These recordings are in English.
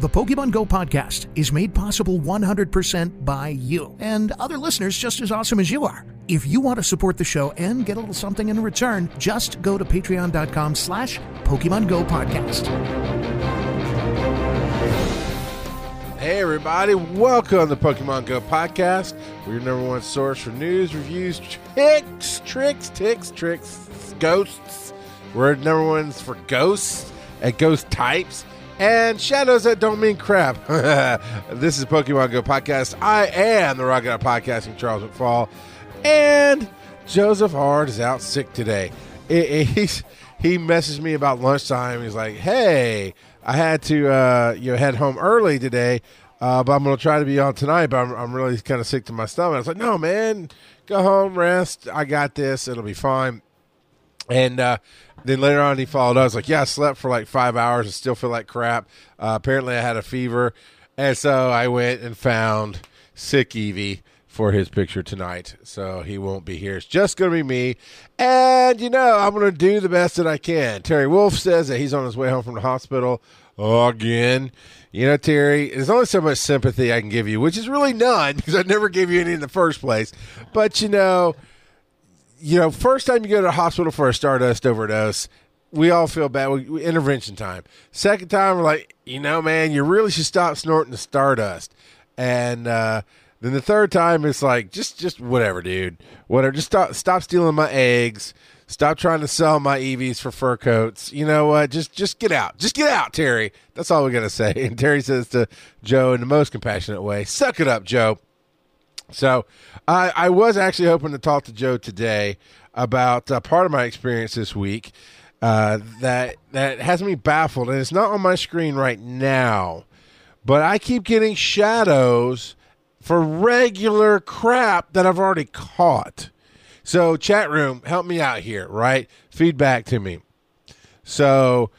The Pokemon Go podcast is made possible 100% by you and other listeners just as awesome as you are. If you want to support the show and get a little something in return, just go to patreon.com slash Pokemon Go podcast. Hey everybody, welcome to the Pokemon Go podcast. We're your number one source for news, reviews, tricks, tricks, ticks, tricks, ghosts. We're number ones for ghosts and ghost types and shadows that don't mean crap. this is Pokemon Go podcast. I am the Rocket Out Podcasting Charles McFall, and Joseph Hard is out sick today. He's he messaged me about lunchtime. He's like, "Hey, I had to uh, you know head home early today, uh, but I'm going to try to be on tonight. But I'm, I'm really kind of sick to my stomach." I was like, "No, man, go home, rest. I got this. It'll be fine." And uh, then later on, he followed up. I was like, "Yeah, I slept for like five hours and still feel like crap." Uh, apparently, I had a fever, and so I went and found sick Eevee for his picture tonight. So he won't be here. It's just going to be me, and you know I'm going to do the best that I can. Terry Wolf says that he's on his way home from the hospital again. You know, Terry, there's only so much sympathy I can give you, which is really none because I never gave you any in the first place. But you know you know, first time you go to the hospital for a stardust overdose, we all feel bad. We, we, intervention time. Second time, we're like, you know, man, you really should stop snorting the stardust. And uh, then the third time, it's like, just, just whatever, dude. Whatever. Just stop, stop stealing my eggs. Stop trying to sell my EVs for fur coats. You know what? Just, just get out. Just get out, Terry. That's all we're gonna say. And Terry says to Joe in the most compassionate way, "Suck it up, Joe." So I, I was actually hoping to talk to Joe today about uh, part of my experience this week uh, that that has me baffled, and it's not on my screen right now, but I keep getting shadows for regular crap that I've already caught. So chat room, help me out here, right? Feedback to me. So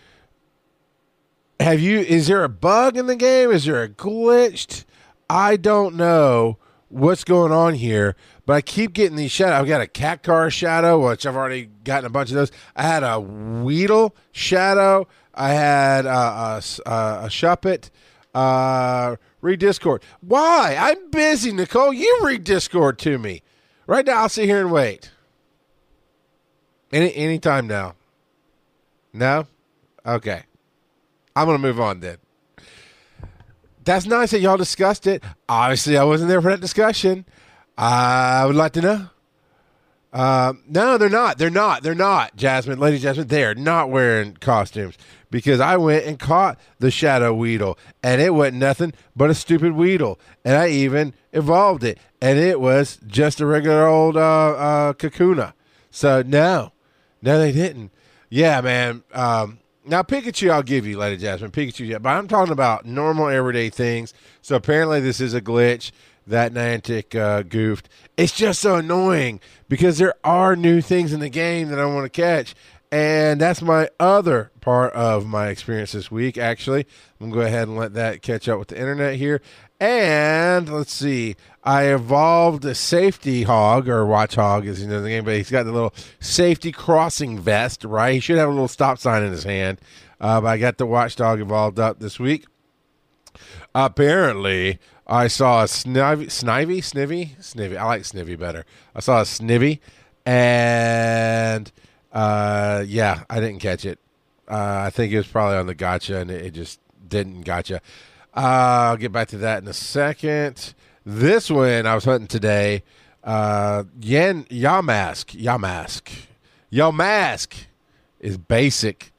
have you is there a bug in the game? Is there a glitched? I don't know what's going on here, but I keep getting these shadows. I've got a cat car shadow, which I've already gotten a bunch of those. I had a Weedle shadow. I had a, a, a, a Shuppet. Uh, read Discord. Why? I'm busy, Nicole. You read Discord to me. Right now, I'll sit here and wait. Any anytime now. No? Okay. I'm going to move on then that's nice that y'all discussed it. Obviously, I wasn't there for that discussion. I would like to know. Uh, no, they're not. They're not. They're not. Jasmine, Lady Jasmine, they're not wearing costumes because I went and caught the Shadow Weedle, and it wasn't nothing but a stupid Weedle, and I even evolved it, and it was just a regular old uh, uh, Kakuna. So no, no, they didn't. Yeah, man. Um, now Pikachu, I'll give you, Lady Jasmine, Pikachu, yeah, but I'm talking about normal everyday things. So apparently, this is a glitch that Niantic uh, goofed. It's just so annoying because there are new things in the game that I want to catch, and that's my other part of my experience this week. Actually, I'm gonna go ahead and let that catch up with the internet here. And let's see, I evolved a safety hog or Watchog, as you know the game, but he's got the little safety crossing vest, right? He should have a little stop sign in his hand. Uh, but I got the Watchog evolved up this week. Apparently, I saw a snivy, snivy, snivy, snivy. I like snivy better. I saw a snivy, and uh, yeah, I didn't catch it. Uh, I think it was probably on the gotcha, and it, it just didn't gotcha. Uh, I'll get back to that in a second. This one I was hunting today. Uh, Yen Yamask, Yamask, Yamask is basic.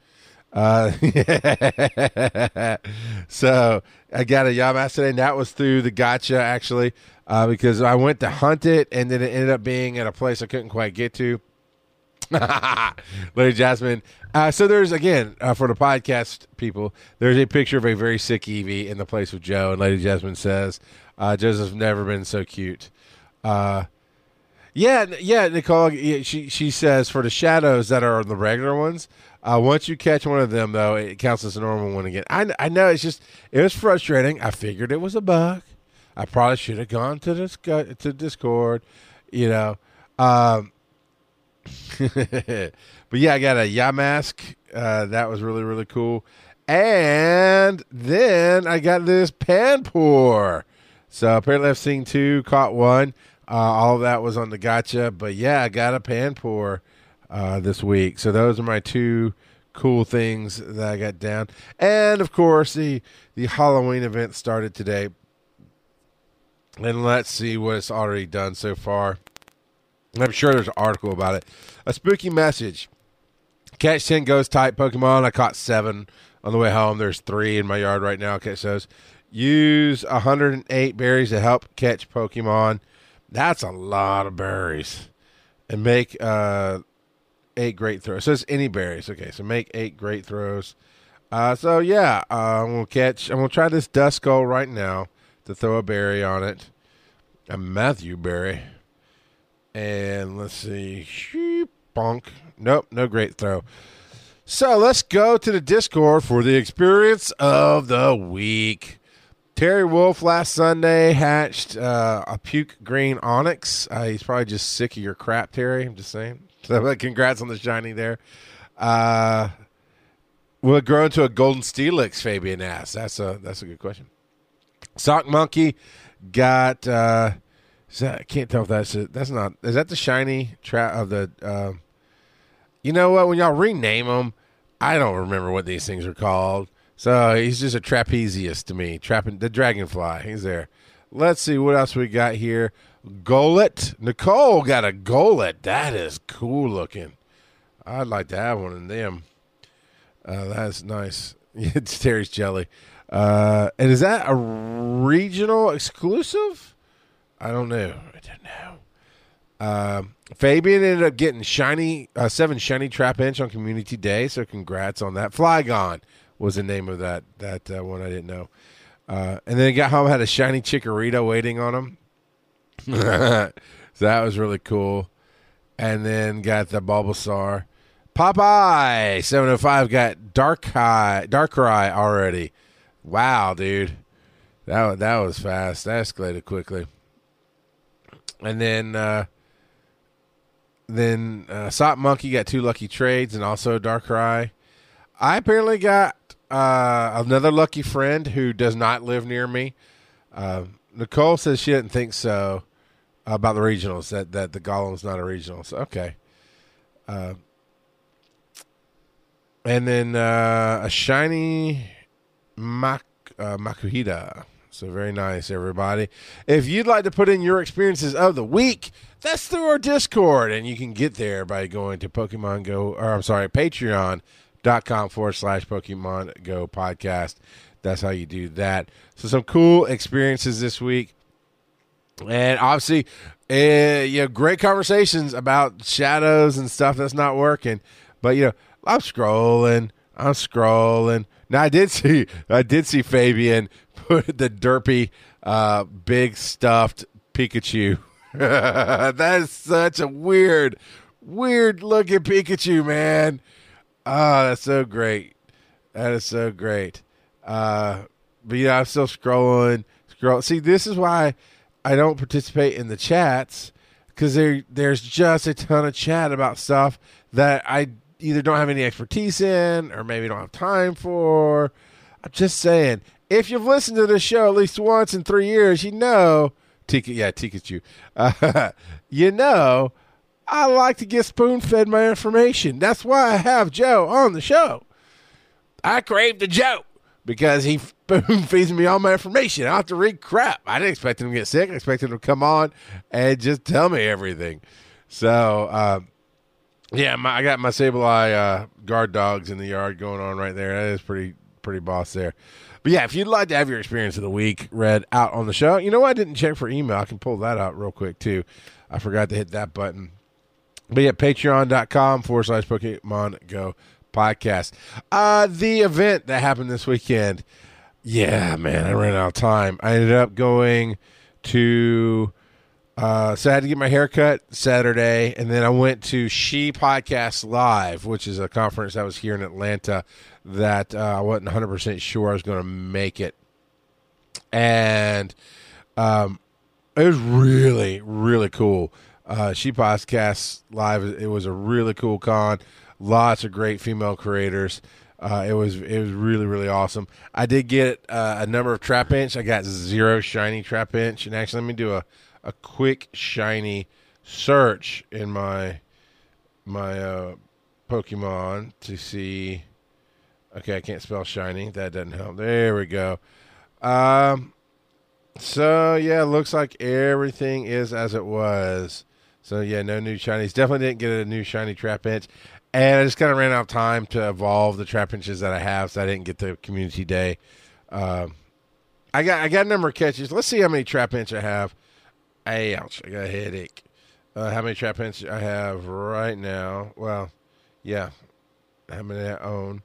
Uh, so I got a Yamask today, and that was through the gotcha actually, uh, because I went to hunt it, and then it ended up being at a place I couldn't quite get to. Lady Jasmine. Uh, so there's again uh, for the podcast people. There's a picture of a very sick Eevee in the place of Joe, and Lady Jasmine says, uh, "Joseph's never been so cute." Uh, yeah, yeah, Nicole. She she says for the shadows that are the regular ones. Uh, once you catch one of them, though, it counts as a normal one again. I I know it's just it was frustrating. I figured it was a bug. I probably should have gone to this to Discord, you know. Um, but yeah, I got a Yamask. Uh, that was really really cool. And then I got this Panpour. So apparently I've seen two, caught one. Uh, all that was on the gotcha. But yeah, I got a Panpour uh, this week. So those are my two cool things that I got down. And of course, the, the Halloween event started today. And let's see what it's already done so far. I'm sure there's an article about it. A spooky message. Catch 10 ghost type Pokemon. I caught seven on the way home. There's three in my yard right now. Catch those. Use 108 berries to help catch Pokemon. That's a lot of berries. And make uh, eight great throws. So it's any berries. Okay, so make eight great throws. Uh, so yeah, uh, I'm gonna catch. I'm gonna try this Duskull right now to throw a berry on it. A Matthew berry. And let's see. Bonk. Nope, no great throw. So let's go to the Discord for the experience of the week. Terry Wolf last Sunday hatched uh, a puke green Onix. Uh, he's probably just sick of your crap, Terry. I'm just saying. So congrats on the shiny there. Uh, will it grow into a golden steelix? Fabian asked. That's a that's a good question. Sock monkey got. Uh, that, I can't tell if that's a, that's not. Is that the shiny trap of the? Uh, you know what? When y'all rename them, I don't remember what these things are called. So he's just a trapezius to me. Trapping the dragonfly. He's there. Let's see what else we got here. Golett. Nicole got a Golett. That is cool looking. I'd like to have one of them. Uh, that's nice. it's Terry's jelly. Uh, and is that a regional exclusive? I don't know. I don't know. Uh, Fabian ended up getting shiny uh, seven shiny Trapinch on Community Day, so congrats on that. Flygon was the name of that that uh, one I didn't know. Uh, and then he got home had a shiny Chikorita waiting on him. so that was really cool. And then got the Bulbasaur. Popeye 705 got Dark Eye, Darkrai already. Wow, dude. That that was fast. That escalated quickly. And then uh then uh Sop Monkey got two lucky trades and also Darkrai. I apparently got uh another lucky friend who does not live near me. Uh, Nicole says she didn't think so about the regionals that that the Golem's not a regional. So okay. Uh, and then uh, a shiny Mak- uh, Makuhita. So very nice, everybody. If you'd like to put in your experiences of the week, that's through our Discord, and you can get there by going to Pokemon Go, or I'm sorry, Patreon.com forward slash Pokemon Go podcast. That's how you do that. So some cool experiences this week, and obviously, uh, you know, great conversations about shadows and stuff that's not working. But you know, I'm scrolling, I'm scrolling. Now I did see, I did see Fabian put the derpy, uh, big stuffed Pikachu. that is such a weird, weird looking Pikachu, man. Oh, that's so great. That is so great. Uh, but yeah, I'm still scrolling, scroll. See, this is why I don't participate in the chats because there, there's just a ton of chat about stuff that I either don't have any expertise in or maybe don't have time for. I'm just saying, if you've listened to this show at least once in three years, you know, Tika, yeah, Tikachu, uh, you know, I like to get spoon fed my information. That's why I have Joe on the show. I crave the Joe because he spoon feeds me all my information. I have to read crap. I didn't expect him to get sick. I expected him to come on and just tell me everything. So, uh, yeah, my, I got my Sableye uh, guard dogs in the yard going on right there. That is pretty pretty boss there. But yeah, if you'd like to have your experience of the week read out on the show, you know I didn't check for email. I can pull that out real quick too. I forgot to hit that button. But yeah, patreon.com forward slash Pokemon Go podcast. Uh, the event that happened this weekend. Yeah, man, I ran out of time. I ended up going to uh, so I had to get my hair cut Saturday, and then I went to She Podcast Live, which is a conference that was here in Atlanta that uh, I wasn't 100% sure I was going to make it. And um, it was really, really cool. Uh, she Podcast Live, it was a really cool con. Lots of great female creators. Uh, it was it was really really awesome. I did get uh, a number of Trapinch. I got zero shiny Trapinch, and actually, let me do a a quick shiny search in my my uh, Pokemon to see. Okay, I can't spell shiny. That doesn't help. There we go. Um, so yeah, looks like everything is as it was. So yeah, no new shinies. Definitely didn't get a new shiny Trapinch. And I just kind of ran out of time to evolve the Trapinches that I have, so I didn't get the community day. Um, I got I got a number of catches. Let's see how many trap Trapinch I have. Ouch! I got a headache. Uh, how many trap Trapinch I have right now? Well, yeah, how many I own?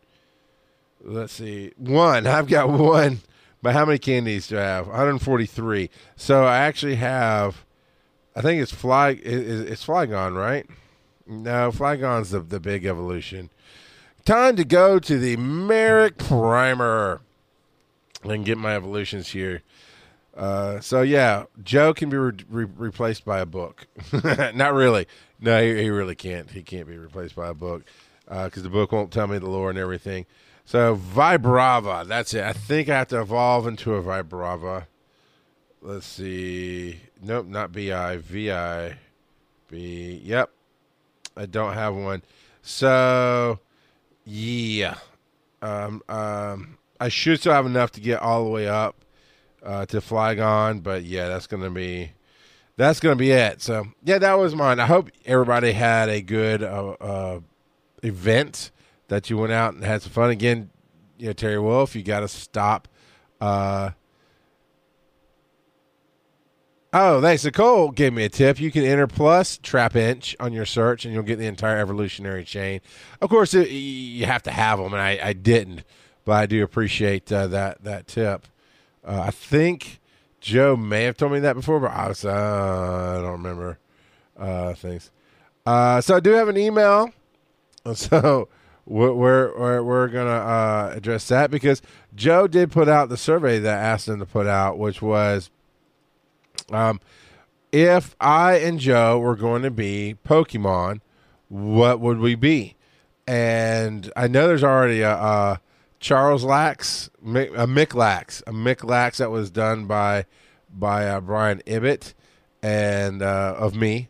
Let's see. One. I've got one. But how many candies do I have? 143. So I actually have. I think it's fly. It's Flygon, right? No, Flygon's the the big evolution. Time to go to the Marik Primer and get my evolutions here. Uh, so yeah, Joe can be re- re- replaced by a book. Not really. No, he, he, really can't. He can't be replaced by a book because uh, the book won't tell me the lore and everything. So Vibrava, that's it. I think I have to evolve into a Vibrava. Let's see. Nope, not Bi. Vi. B. Yep, I don't have one. So, yeah. Um, um, I should still have enough to get all the way up uh, to Flygon, but yeah, that's gonna be that's gonna be it. So yeah, that was mine. I hope everybody had a good uh, uh, event that you went out and had some fun. Again, you know, Terry Wolf, you got to stop. Uh, Oh, thanks. Nicole gave me a tip. You can enter plus Trapinch on your search, and you'll get the entire evolutionary chain. Of course, it, you have to have them, and I, I didn't, but I do appreciate uh, that that tip. Uh, I think Joe may have told me that before, but I was uh, I don't remember uh, things. Uh, so I do have an email, so we're we're, we're gonna uh, address that because Joe did put out the survey that I asked him to put out, which was um, if I and Joe were going to be Pokemon, what would we be? And I know there's already a, a Charles Lax, a Mick Lax, a Mick Lax that was done by by uh, Brian Ibbott and uh, of me,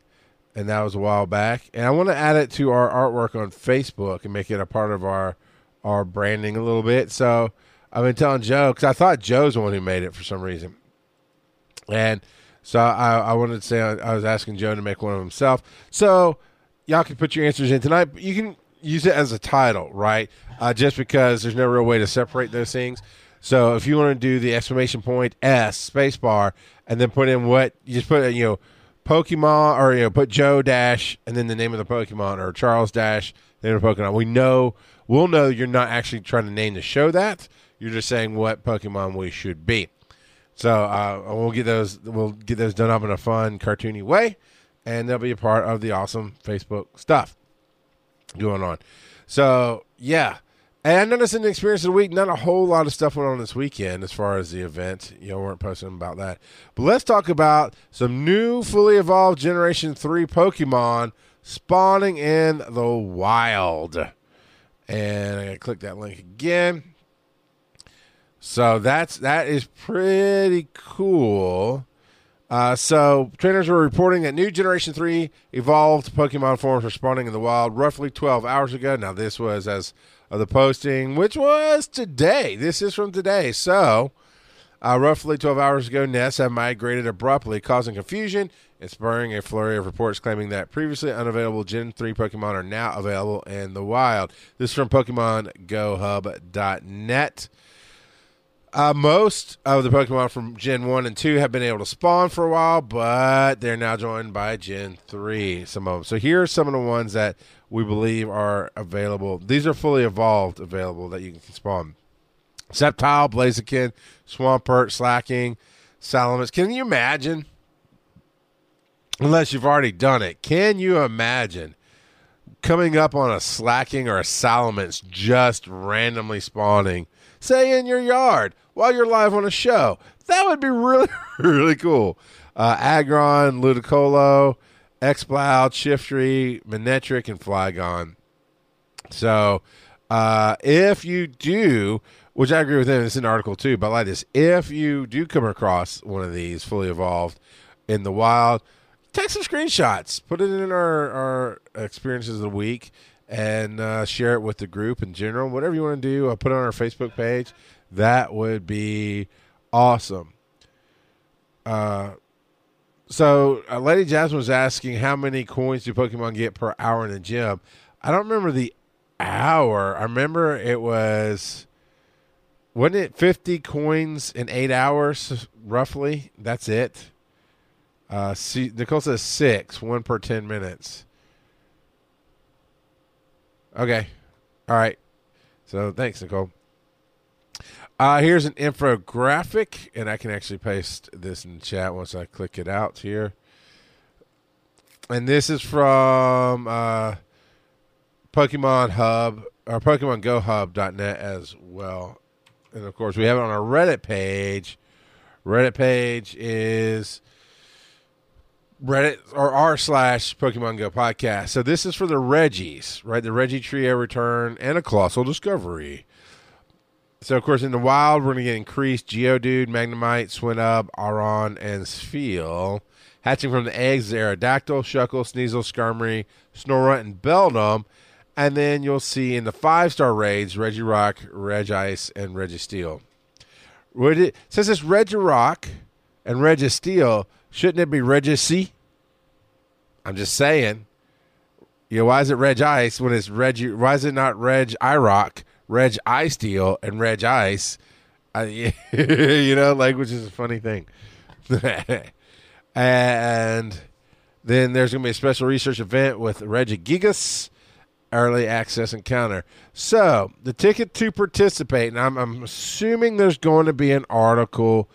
and that was a while back. And I want to add it to our artwork on Facebook and make it a part of our our branding a little bit. So I've been telling Joe because I thought Joe's the one who made it for some reason, and so I, I wanted to say I, I, was asking Joe to make one of himself. So y'all can put your answers in tonight. You can use it as a title, right? Uh, just because there's no real way to separate those things. So if you want to do the exclamation point S space bar and then put in what you just put you know Pokemon or you know put Joe dash and then the name of the Pokemon or Charles dash name of the Pokemon. We know we'll know you're not actually trying to name the show that. You're just saying what Pokemon we should be. So uh, we'll get those we'll get those done up in a fun, cartoony way, and they'll be a part of the awesome Facebook stuff going on. So yeah, and I noticed in the experience of the week, not a whole lot of stuff went on this weekend as far as the event. You know, weren't posting about that. But let's talk about some new, fully evolved Generation Three Pokemon spawning in the wild. And I gotta click that link again. So that's that is pretty cool. Uh, so trainers were reporting that new Generation Three evolved Pokemon forms were spawning in the wild roughly 12 hours ago. Now this was as of the posting, which was today. This is from today. So uh, roughly 12 hours ago, nests have migrated abruptly, causing confusion and spurring a flurry of reports claiming that previously unavailable Gen 3 Pokemon are now available in the wild. This is from PokemonGoHub.net. Uh, most of the Pokemon from Gen 1 and 2 have been able to spawn for a while, but they're now joined by Gen 3, some of them. So here are some of the ones that we believe are available. These are fully evolved available that you can spawn. Sceptile, Blaziken, Swampert, Slaking, Salamence. Can you imagine? Unless you've already done it. Can you imagine coming up on a Slaking or a Salamence just randomly spawning – say in your yard while you're live on a show. That would be really, really cool. Uh, Aggron, Ludicolo, Exploud, Shiftry, Manectric, and Flygon. So, Uh, if you do, which I agree with him, it's an article too, but like this. If you do come across one of these fully evolved in the wild, take some screenshots, put it in our, our experiences of the week, and uh, share it with the group in general. Whatever you want to do, I'll put it on our Facebook page. That would be awesome. Uh, so uh, Lady Jasmine was asking how many coins do Pokemon get per hour in the gym. I don't remember the hour. I remember it was wasn't it 50 coins in 8 hours roughly? That's it. Uh see Nicole says 6, one per 10 minutes. Okay. All right. So thanks Nicole. Uh, here's an infographic, and I can actually paste this in the chat once I click it out here. And this is from uh, Pokemon Hub or Pokemon Go Hub.net as well. And of course, we have it on our Reddit page. Reddit page is Reddit or r slash Pokemon Go podcast. So this is for the Regis, right? The Regi Trio return and a Colossal Discovery. So, of course, in the wild, we're going to get increased Geodude, Magnemite, Swinub, Aron, and Spheal. Hatching from the eggs Aerodactyl, Shuckle, Sneasel, Skarmory, Snorunt, and Beldum. And then you'll see in the five star raids Regirock, Regice, and Registeel. It since it's Regirock and Registeel, shouldn't it be Regicy? I'm just saying. You know, why is it Reg Ice when it's Reg? Why is it not Reg Irock? Reg Ice Steel and Reg Ice. I, you know, like which is a funny thing. and then there's going to be a special research event with Regigigas early access encounter. So the ticket to participate, and I'm, I'm assuming there's going to be an article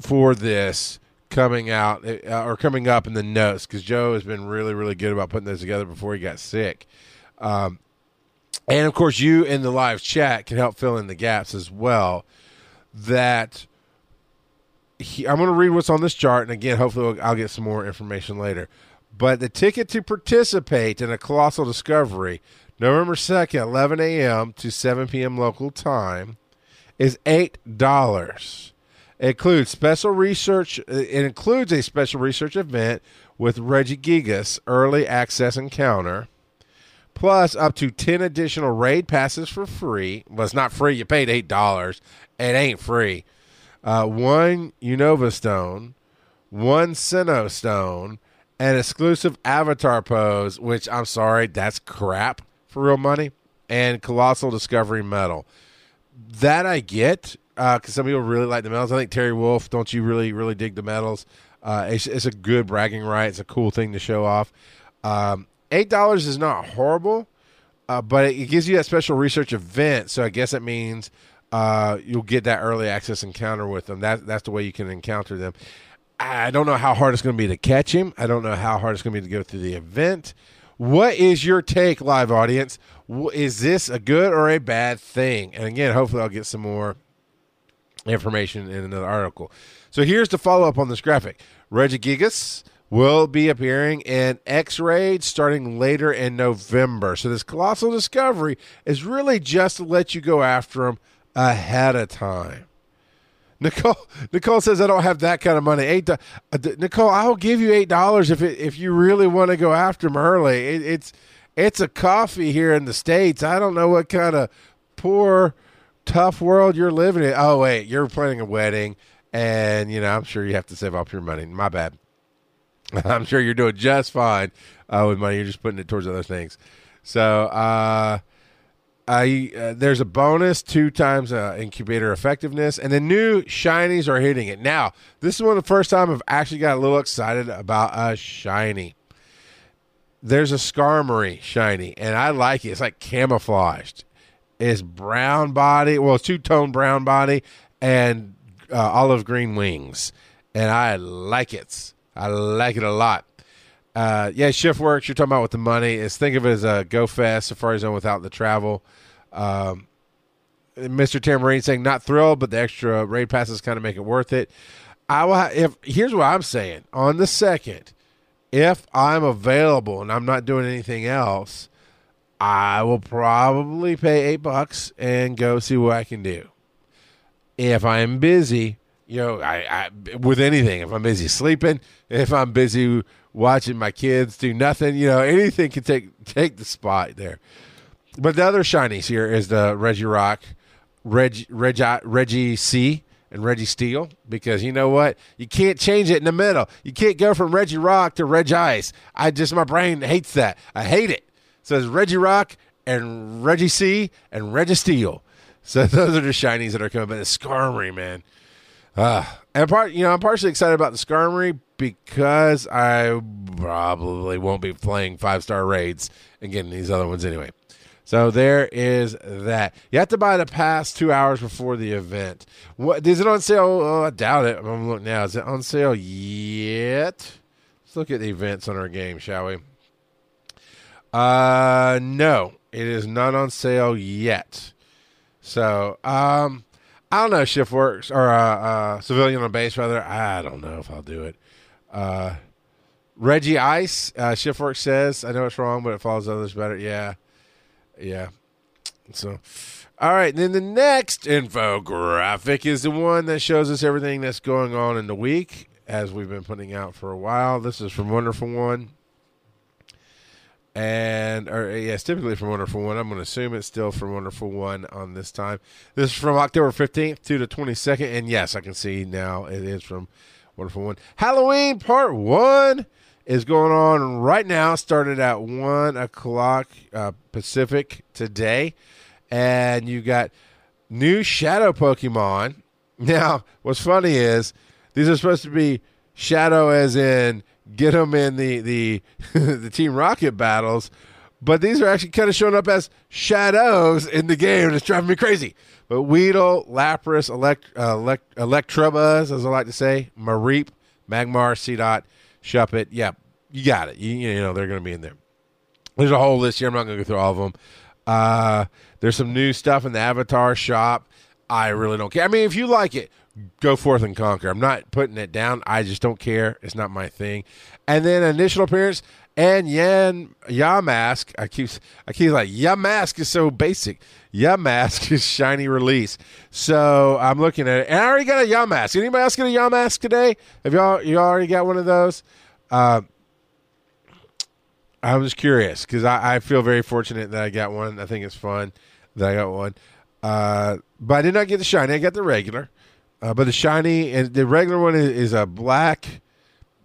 for this coming out uh, or coming up in the notes because Joe has been really, really good about putting those together before he got sick. Um, and of course, you in the live chat can help fill in the gaps as well. That he, I'm going to read what's on this chart, and again, hopefully, I'll get some more information later. But the ticket to participate in a colossal discovery, November 2nd, 11 a.m. to 7 p.m. local time, is $8. It includes special research. It includes a special research event with Regigigas, early access encounter plus up to 10 additional raid passes for free. Well, it's not free. You paid $8. It ain't free. Uh, one Unova Stone, one Sinnoh Stone, an exclusive avatar pose, which I'm sorry, that's crap for real money, and Colossal Discovery Medal. That I get because uh, some people really like the medals. I think Terry Wolf, don't you really, really dig the medals? Uh, it's, it's, a good bragging right. It's a cool thing to show off. Um, eight dollars is not horrible, uh, but it, gives you that special research event. So I guess it means uh, you'll get that early access encounter with them. That that's the way you can encounter them. I don't know how hard it's going to be to catch him. I don't know how hard it's going to be to go through the event. What is your take, live audience? Is this a good or a bad thing? And again, hopefully, I'll get some more information in another article. So here's the follow up on this graphic. Regigigas will be appearing in EX Raid starting later in November. So this colossal discovery is really just to let you go after them ahead of time. Nicole Nicole says I don't have that kind of money. Eight uh, Nicole, I'll give you eight dollars if it, if you really want to go after them early. It, it's it's a coffee here in the states. I don't know what kind of poor tough world you're living in. Oh wait, you're planning a wedding, and you know I'm sure you have to save up your money. My bad. I'm sure you're doing just fine uh, with money. You're just putting it towards other things. So, uh, I uh, there's a bonus two times uh, incubator effectiveness, and the new shinies are hitting it. Now, this is one of the first time I've actually got a little excited about a shiny. There's a Skarmory shiny, and I like it. It's like camouflaged. It's brown body, well, two tone brown body, and uh, olive green wings, and I like it. I like it a lot. Uh, yeah, shift works. You're talking about with the money. Is think of it as a go fast Safari Zone without the travel. Um, Mr. Tamarine saying not thrilled, but the extra raid passes kind of make it worth it. I will. If here's what I'm saying on the second, if I'm available and I'm not doing anything else, I will probably pay eight bucks and go see what I can do. If I'm busy, you know, I, I with anything, if I'm busy sleeping, if I'm busy watching my kids do nothing, you know, anything can take take the spot there. But the other shinies here is the Regirock, Reg, Regi, Reggie C, and Reggie Steel because you know what? You can't change it in the middle. You can't go from Reggie Rock to Regice. I just my brain hates that. I hate it. So it's Reggie Rock and Reggie C and Registeel. So those are the shinies that are coming. But the Skarmory, man. Uh, and part, you know, I'm partially excited about the Skarmory because I probably won't be playing five star raids and getting these other ones anyway. So there is that. You have to buy the pass two hours before the event. What is it on sale? Oh, I doubt it. I'm looking now. Is it on sale yet? Let's look at the events on our game, shall we? Uh, no, it is not on sale yet. So, um, I don't know. Shift works or uh, uh, civilian on base rather. I don't know if I'll do it. Uh, Reggie Ice, uh, Shiftwork says, I know it's wrong, but it follows others better. Yeah. Yeah. So, all right. Then the next infographic is the one that shows us everything that's going on in the week, as we've been putting out for a while. This is from Wonderful One. And, or yes, typically from Wonderful One. I'm going to assume it's still from Wonderful One on this time. This is from October 15th to the 22nd. And yes, I can see now it is from Wonderful One. Halloween Part 1 is going on right now. Started at one o'clock uh, Pacific today, and you got new Shadow Pokemon. Now, what's funny is these are supposed to be Shadow, as in get them in the the the Team Rocket battles, but these are actually kind of showing up as shadows in the game, it's driving me crazy. But Weedle, Lapras, Elect, uh, Elect, Electabuzz, as I like to say, Mareep, Magmar, Seedot, Shuppet. Yeah, you got it. You, you know, they're going to be in there. There's a whole list here. I'm not going to go through all of them. Uh, there's some new stuff in the Avatar shop. I really don't care. I mean, if you like it, go forth and conquer. I'm not putting it down. I just don't care. It's not my thing. And then initial appearance and Yan Yamask. I keep I keep like Yamask is so basic. Yamask is shiny release. So I'm looking at it, and I already got a Yamask. Anybody else get a Yamask today? Have y'all you already got one of those? Uh, I was curious because I, I, feel very fortunate that I got one. I think it's fun that I got one. Uh, but I did not get the shiny. I got the regular. Uh, but the shiny and the regular one is, is, a black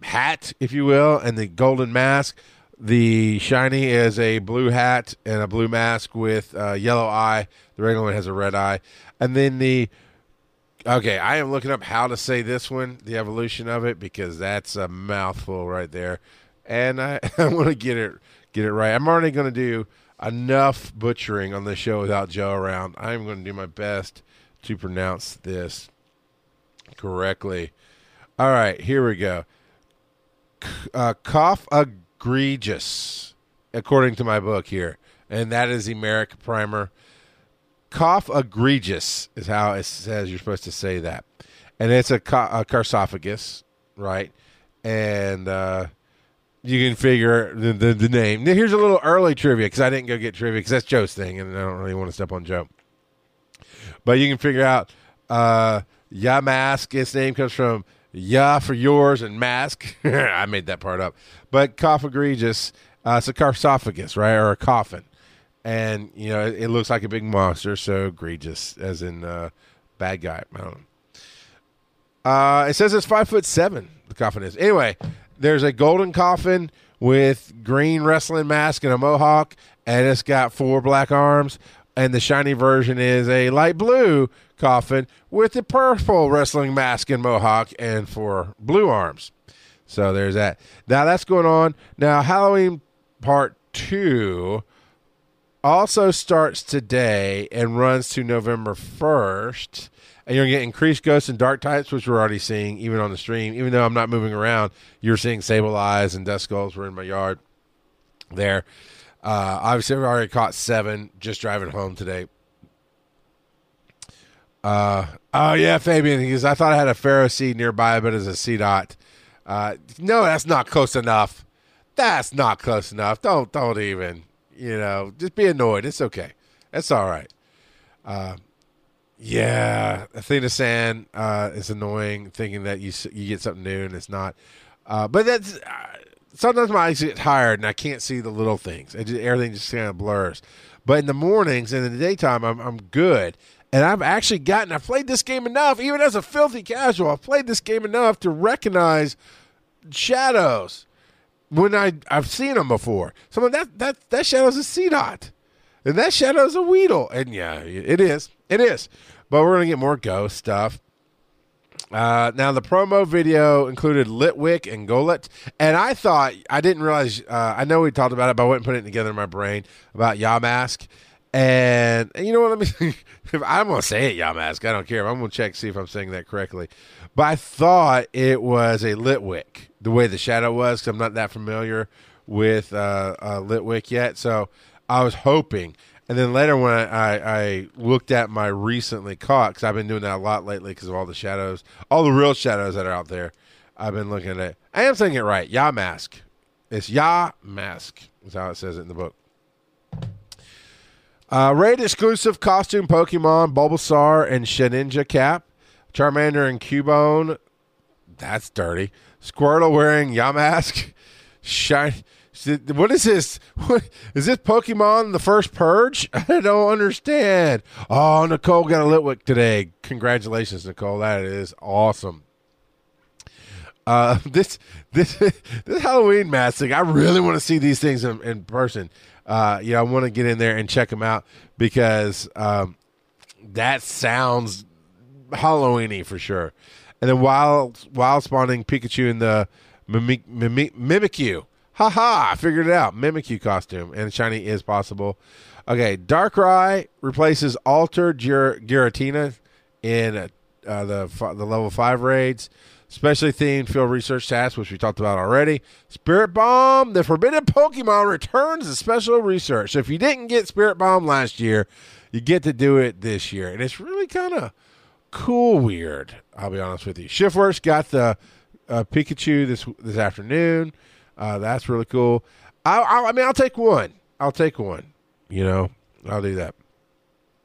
hat, if you will, and the golden mask. The shiny is a blue hat and a blue mask with a yellow eye. The regular one has a red eye. And then the okay, I am looking up how to say this one, the evolution of it, because that's a mouthful right there and I, I want to get it get it right. I'm already going to do enough butchering on the show without Joe around. I'm going to do my best to pronounce this correctly. All right, here we go. Uh, Cofagrigus, according to my book here, and that is the primer. Cofagrigus is how it says you're supposed to say that, and it's a, a carcophagus, right? And uh, you can figure the, the, the name. Now, here's a little early trivia because I didn't go get trivia because that's Joe's thing, and I don't really want to step on Joe. But you can figure out uh, Yamask. Its name comes from Ya for yours and mask. I made that part up. But Cofagrigus. Uh, it's a sarcophagus, right, or a coffin, and you know it, it looks like a big monster. So egregious, as in uh, bad guy. I don't know. Uh, it says it's five foot seven. The coffin is anyway there's a golden coffin with green wrestling mask and a mohawk, and it's got four black arms. And the shiny version is a light blue coffin with a purple wrestling mask and mohawk and four blue arms. So there's that. Now that's going on. Now Halloween part two also starts today and runs to November 1st and you're going to get increased ghosts and dark types, which we're already seeing even on the stream. Even though I'm not moving around, you're seeing Sableyes and Duskulls were in my yard there. Uh, obviously, already caught seven just driving home today. Uh, oh yeah, Fabian. Because I thought I had a Ferroseed nearby, but it's a Seedot. Uh, no, that's not close enough. That's not close enough. Don't don't even. You know, just be annoyed. It's okay. That's all right. Uh, yeah, Athena Sand uh, is annoying, thinking that you you get something new and it's not. Uh, but that's uh, sometimes my eyes get tired and I can't see the little things. Just, everything just kind of blurs. But in the mornings and in the daytime, I'm I'm good. And I've actually gotten I've played this game enough, even as a filthy casual. I've played this game enough to recognize shadows when I I've seen them before. So that that that shadow's a Seedot. And that shadow's a Weedle. And yeah, it is. It is. But we're gonna get more ghost stuff. Uh, now the promo video included Litwick and Golett, and I thought I didn't realize. Uh, I know we talked about it, but I and put it together in my brain about Yamask. And, and you know what? Let me. I'm gonna say it, Yamask. I don't care. I'm gonna check see if I'm saying that correctly. But I thought it was a Litwick, the way the shadow was. Because I'm not that familiar with uh, uh, Litwick yet, so I was hoping. And then later, when I, I, looked at my recently caught, because I've been doing that a lot lately because of all the shadows, all the real shadows that are out there. I've been looking at. it. I am saying it right. Yamask. It's Yamask. Is how it says it in the book. Uh, raid exclusive costume Pokemon Bulbasaur and Shedinja cap. Charmander and Cubone. That's dirty. Squirtle wearing Yamask. Shine. What is this? What is this Pokemon the first purge? I don't understand. Oh, Nicole got a Litwick today. Congratulations, Nicole. That is awesome. Uh, this this this Halloween mask. I really want to see these things in, in person. Uh, yeah, I want to get in there and check them out because um, that sounds Halloweeny for sure. And then while while spawning Pikachu in the Mimic, Mimikyu. Ha ha! I figured it out. Mimikyu costume and shiny is possible. Okay, Darkrai replaces Alter Gir- Giratina in uh, the the level five raids. Specially themed field research task, which we talked about already. Spiritomb, the forbidden Pokemon returns to special research. So if you didn't get Spiritomb last year, you get to do it this year, and it's really kind of cool, weird. I'll be honest with you. Shiftworks got the uh, Pikachu this this afternoon. Uh, that's really cool. I, I, I mean, I'll take one. I'll take one. You know, I'll do that.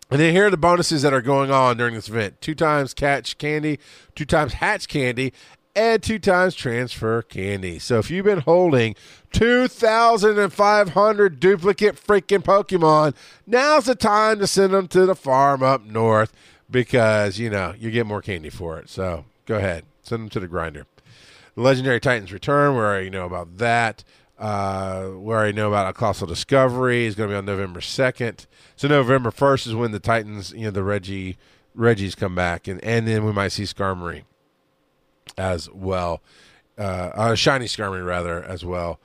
And then here are the bonuses that are going on during this event: two times catch candy, two times hatch candy, and two times transfer candy. So if you've been holding 2,500 duplicate freaking Pokemon, now's the time to send them to the farm up north because, you know, you get more candy for it. So go ahead, send them to the grinder. The Legendary Titans Return, we already know about that. Uh, already know about a Colossal Discovery is going to be on November 2nd. So November 1st is when the Titans, you know, the Reggie Reggies come back, and, and then we might see Skarmory as well. Uh, uh, shiny Skarmory, rather, as well.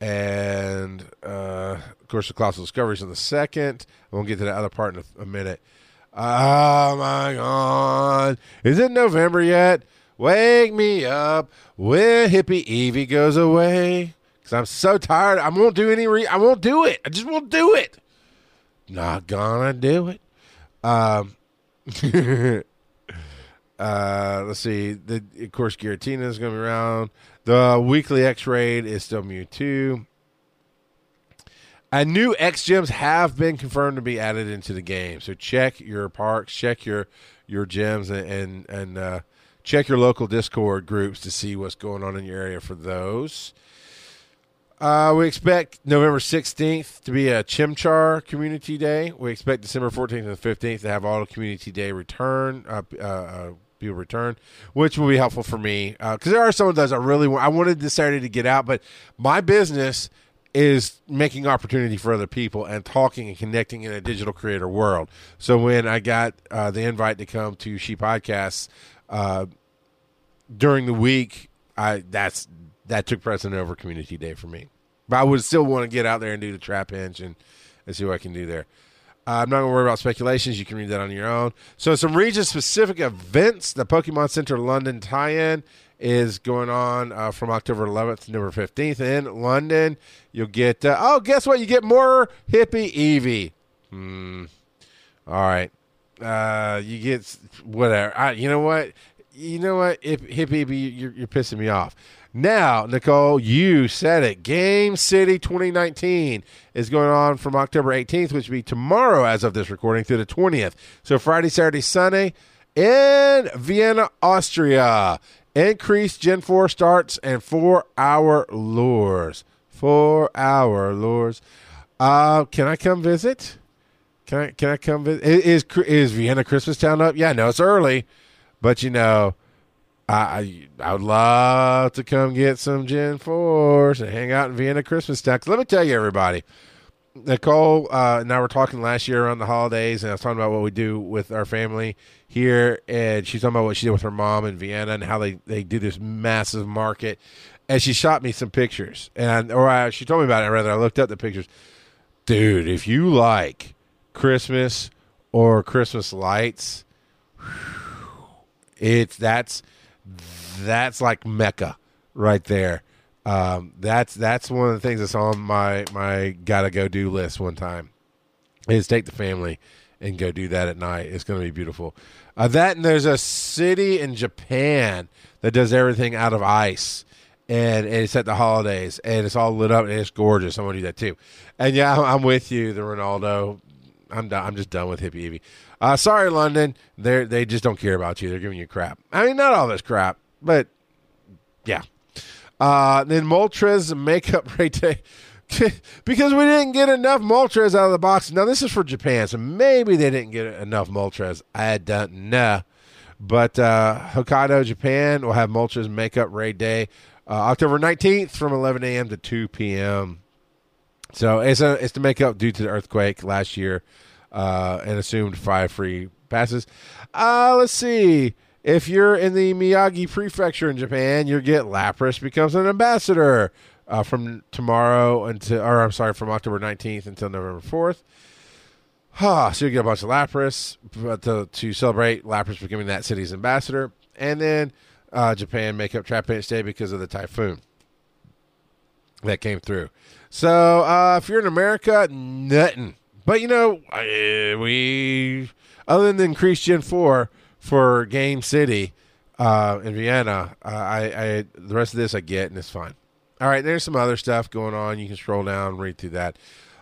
And, uh, of course, the Colossal Discovery is in the second. We'll get to the other part in a, a minute. Oh, my God. Is it November yet? Wake me up when hippie Eevee goes away. Because I'm so tired. I won't do any re- I won't do it. I just won't do it. Not gonna do it. Um, uh, let's see. The of course Giratina is to be around. The weekly EX raid is still Mewtwo. And new EX gyms have been confirmed to be added into the game. So check your parks, check your your gems, and and, and uh, check your local Discord groups to see what's going on in your area for those. Uh, we expect November 16th to be a Chimchar Community Day. We expect December 14th and 15th to have all Community Day return, uh, uh, uh, people return, which will be helpful for me because uh, there are some of those I really want. I wanted this Saturday to get out, but my business is making opportunity for other people and talking and connecting in a digital creator world. So when I got uh, the invite to come to She Podcasts uh, during the week, I that's that took precedent over Community Day for me. But I would still want to get out there and do the Trapinch and, and see what I can do there. Uh, I'm not going to worry about speculations. You can read that on your own. So, some region specific events. The Pokemon Center London tie in is going on uh, from October 11th to November 15th in London. You'll get, uh, oh, guess what? You get more Hippie Eevee. Hmm. All right. Uh, you get whatever. I, you know what? you know what, Hip, hippie, you're, you're pissing me off. Now, Nicole, you said it. Game City 2019 is going on from October 18th, which will be tomorrow as of this recording, through the 20th. So Friday, Saturday, Sunday in Vienna, Austria. Increased Gen 4 starts and four hour lures. Four hour lures. Uh, can I come visit? Can I can I come visit? Is is Vienna Christmas Town up? Yeah, no, it's early, but you know, I I would love to come get some Gen Fours and hang out in Vienna Christmas Town. Let me tell you, everybody, Nicole uh, and I were talking last year around the holidays, and I was talking about what we do with our family here, and she's talking about what she did with her mom in Vienna and how they, they do this massive market. And she shot me some pictures, and or I, she told me about it. Rather, I looked up the pictures. Dude, if you like Christmas or Christmas lights, it's that's that's like Mecca right there. Um, that's that's one of the things that's on my my gotta go do list one time is take the family and go do that at night. It's going to be beautiful. Uh, that and there's a city in Japan that does everything out of ice. And, and it's at the holidays and it's all lit up and it's gorgeous. I want to do that too. And yeah, I'm, I'm with you, the Ronaldo. I'm done. I'm just done with hippie Eevee. Uh, sorry, London. They they just don't care about you. They're giving you crap. I mean, not all this crap, but yeah, uh, then Moltres makeup right there. because we didn't get enough Moltres out of the box. Now, this is for Japan, so maybe they didn't get enough Moltres. I don't know. But uh, Hokkaido, Japan will have Moltres Makeup Raid Day uh, October 19th from 11 a.m. to 2 p.m. So it's, a, it's to make up due to the earthquake last year uh, and assumed five free passes. Uh, let's see. If you're in the Miyagi Prefecture in Japan, you get Lapras becomes an ambassador uh, from tomorrow until, or I'm sorry, from October 19th until November 4th. Huh, so you get a bunch of Lapras to, to celebrate Lapras becoming that city's ambassador. And then uh, Japan make up Trapinch Day because of the typhoon that came through. So uh, if you're in America, nothing. But you know, we other than increased Gen 4, for Game City uh, in Vienna. Uh, I, I the rest of this I get and it's fine. All right, there's some other stuff going on. You can scroll down and read through that.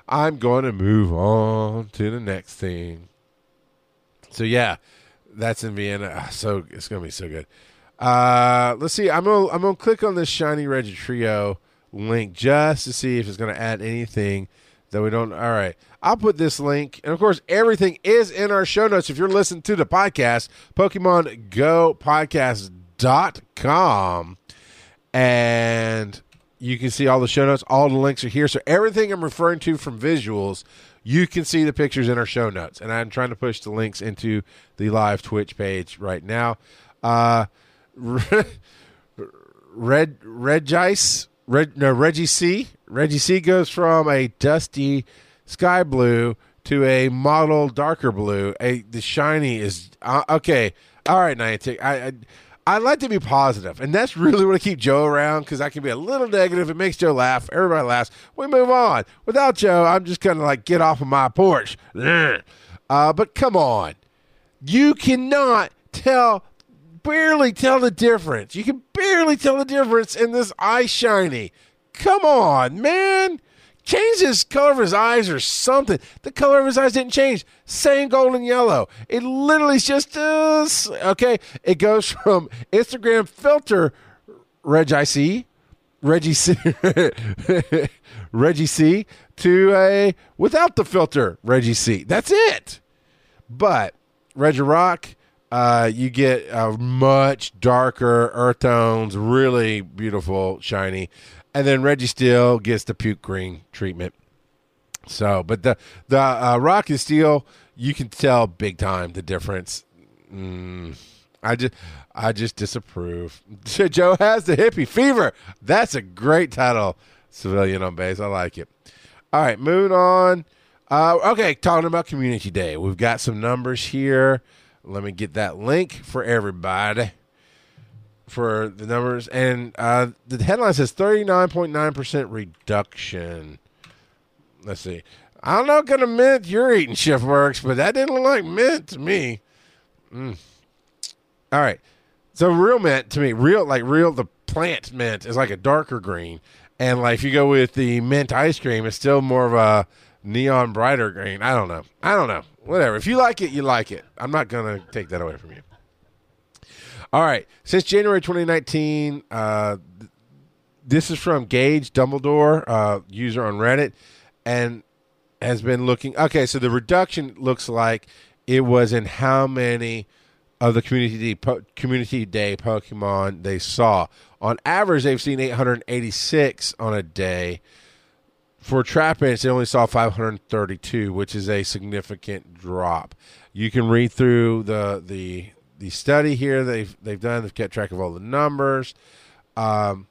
I'm going to move on to the next thing. So yeah, that's in Vienna. Ah, so it's to be so good. Uh, let's see. I'm gonna I'm gonna click on this shiny Regi trio link just to see if it's going to add anything that we don't. All right. I'll put this link. And of course, everything is in our show notes. If you're listening to the podcast, Pokemon Podcast.com. And you can see all the show notes. All the links are here. So everything I'm referring to from visuals, you can see the pictures in our show notes. And I'm trying to push the links into the live Twitch page right now. Uh, Red Red Jice, Red no Regice. Reggie C goes from a dusty sky blue to a model darker blue. A the shiny is uh, okay. All right, Niantic. I, I I like to be positive, and that's really what I keep Joe around because I can be a little negative. It makes Joe laugh. Everybody laughs. We move on. Without Joe, I'm just kind of like get off of my porch. Uh, but come on, you cannot tell, barely tell the difference. You can barely tell the difference in this eye shiny. Come on, man. Change his color of his eyes or something. The color of his eyes didn't change. Same golden yellow. It literally is just uh, okay. It goes from Instagram filter Regice, Reggie C, Regice to a without the filter Regice. That's it. But Regirock, uh, you get a much darker earth tones, really beautiful, shiny and then Registeel gets the puke green treatment. So, but the the uh, Rocket Steel, you can tell big time the difference. Mm, I just I just disapprove. Joe has the hippie fever. That's a great title, civilian on base. I like it. All right, moving on. Uh, okay, talking about Community Day, we've got some numbers here. Let me get that link for everybody for the numbers, and uh, the headline says thirty nine point nine percent reduction. Let's see. I don't know what kind mint you're eating, Chef Works, but that didn't look like mint to me. Mm. All right. So real mint to me, real like real the plant mint is like a darker green, and like if you go with the mint ice cream, it's still more of a neon brighter green. I don't know. I don't know. Whatever. If you like it, you like it. I'm not gonna take that away from you. All right. Since January 2019, uh, th- this is from Gage Dumbledore, uh, user on Reddit, and has been looking. Okay, so the reduction looks like it was in how many of the community po- community day Pokemon they saw. On average, they've seen 886 on a day. For Trapinch, they only saw 532, which is a significant drop. You can read through the the the study here they've they've done. They've kept track of all the numbers. Um,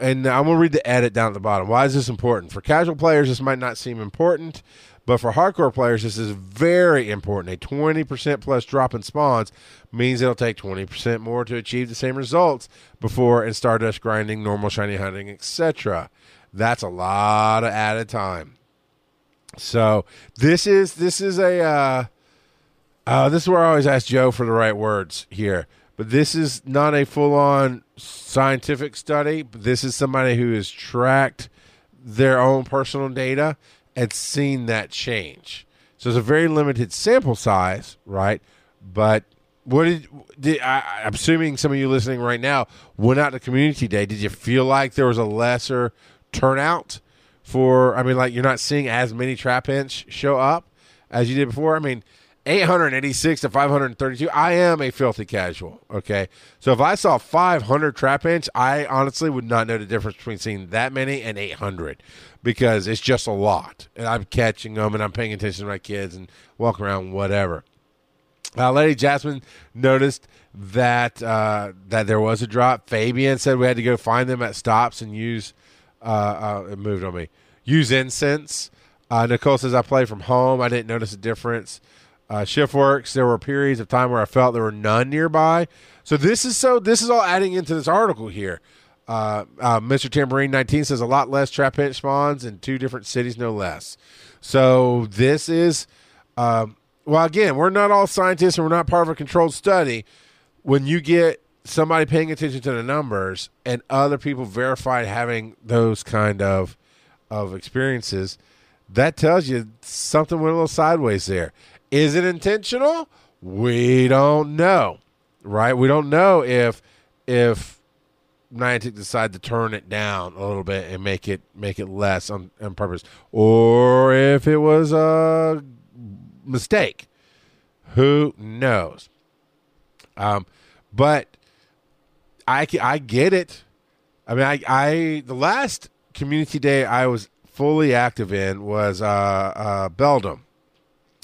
and I'm going to read the edit down at the bottom. Why is this important? For casual players, this might not seem important, but for hardcore players, this is very important. A 20% plus drop in spawns means it'll take 20% more to achieve the same results before in Stardust grinding, normal shiny hunting, etc. That's a lot of added time. So this is this is a uh, uh, this is where I always ask Joe for the right words here. But this is not a full on scientific study. This is somebody who has tracked their own personal data and seen that change. So it's a very limited sample size, right? But what did, did I, I'm assuming some of you listening right now went out to community day. Did you feel like there was a lesser turnout for? I mean, like you're not seeing as many Trapinch show up as you did before. I mean, 886 to 532. I am a filthy casual. Okay. So if I saw 500 Trapinch, I honestly would not know the difference between seeing that many and 800 because it's just a lot. And I'm catching them and I'm paying attention to my kids and walking around, whatever. Uh, Lady Jasmine noticed that uh, that there was a drop. Fabian said we had to go find them at stops and use. Uh, uh, it moved on me. Use incense. Uh, Nicole says I play from home. I didn't notice a difference. Uh, shift works. There were periods of time where I felt there were none nearby. So this is so. This is all adding into this article here. Uh, uh, Mr. Tambourine 19 says a lot less trap Trapinch spawns in two different cities, no less. So this is, um, well, again, we're not all scientists and we're not part of a controlled study. When you get somebody paying attention to the numbers and other people verified having those kind of of experiences, that tells you something went a little sideways there. Is it intentional? We don't know, right? We don't know if if Niantic decide to turn it down a little bit and make it make it less on, on purpose, or if it was a mistake. Who knows? Um, but I I get it. I mean, I I the last community day I was fully active in was uh, uh, Beldum